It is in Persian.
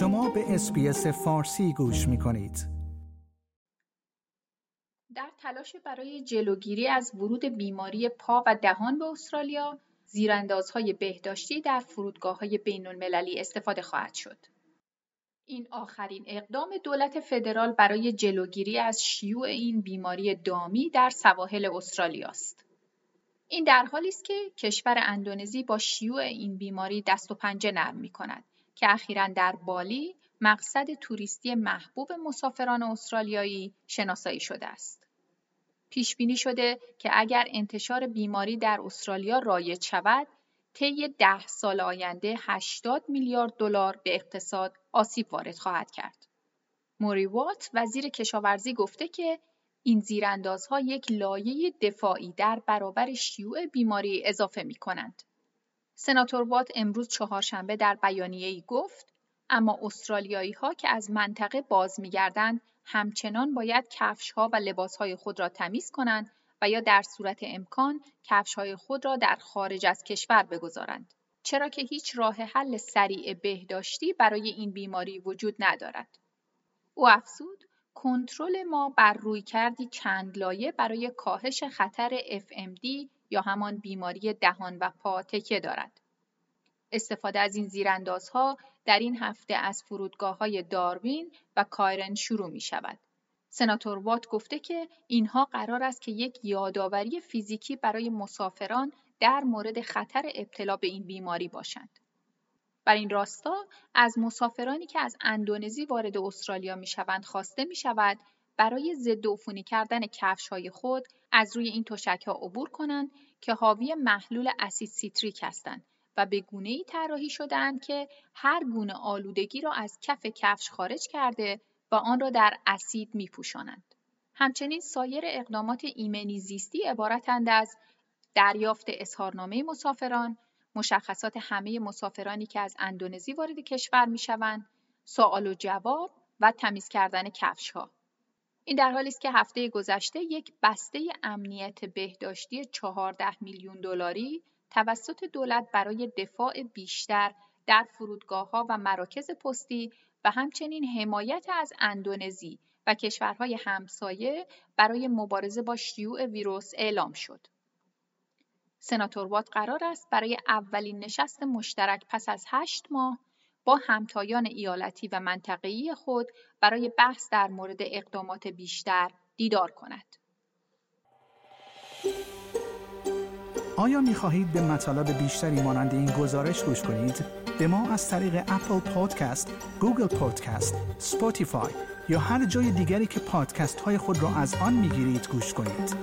شما به اسپیس فارسی گوش می کنید. در تلاش برای جلوگیری از ورود بیماری پا و دهان به استرالیا، زیراندازهای بهداشتی در فرودگاه های بین المللی استفاده خواهد شد. این آخرین اقدام دولت فدرال برای جلوگیری از شیوع این بیماری دامی در سواحل استرالیا است. این در حالی است که کشور اندونزی با شیوع این بیماری دست و پنجه نرم می کند که اخیرا در بالی مقصد توریستی محبوب مسافران استرالیایی شناسایی شده است. پیش بینی شده که اگر انتشار بیماری در استرالیا رایج شود، طی ده سال آینده 80 میلیارد دلار به اقتصاد آسیب وارد خواهد کرد. موری وات وزیر کشاورزی گفته که این زیراندازها یک لایه دفاعی در برابر شیوع بیماری اضافه می کنند. سناتور وات امروز چهارشنبه در بیانیه‌ای گفت اما استرالیایی ها که از منطقه باز می‌گردند همچنان باید کفش ها و لباس های خود را تمیز کنند و یا در صورت امکان کفش های خود را در خارج از کشور بگذارند. چرا که هیچ راه حل سریع بهداشتی برای این بیماری وجود ندارد. او افزود کنترل ما بر روی کردی چند لایه برای کاهش خطر FMD یا همان بیماری دهان و پا تکیه دارد. استفاده از این زیراندازها در این هفته از فرودگاه های داروین و کایرن شروع می شود. سناتور وات گفته که اینها قرار است که یک یادآوری فیزیکی برای مسافران در مورد خطر ابتلا به این بیماری باشند. بر این راستا از مسافرانی که از اندونزی وارد استرالیا می شوند خواسته می شود برای ضد عفونی کردن کفش های خود از روی این تشک ها عبور کنند که حاوی محلول اسید سیتریک هستند و به گونه ای طراحی شدهاند که هر گونه آلودگی را از کف کفش خارج کرده و آن را در اسید می پوشانند. همچنین سایر اقدامات ایمنی زیستی عبارتند از دریافت اظهارنامه مسافران، مشخصات همه مسافرانی که از اندونزی وارد کشور می شوند، سوال و جواب و تمیز کردن کفش ها. این در حالی است که هفته گذشته یک بسته امنیت بهداشتی 14 میلیون دلاری توسط دولت برای دفاع بیشتر در فرودگاه ها و مراکز پستی و همچنین حمایت از اندونزی و کشورهای همسایه برای مبارزه با شیوع ویروس اعلام شد. سناتور وات قرار است برای اولین نشست مشترک پس از هشت ماه همتایان ایالتی و منطقه‌ای خود برای بحث در مورد اقدامات بیشتر دیدار کند. آیا می خواهید به مطالب بیشتری مانند این گزارش گوش کنید؟ به ما از طریق Apple Podcast، Google Podcast، Spotify یا هر جای دیگری که پادکست های خود را از آن می گیرید گوش کنید.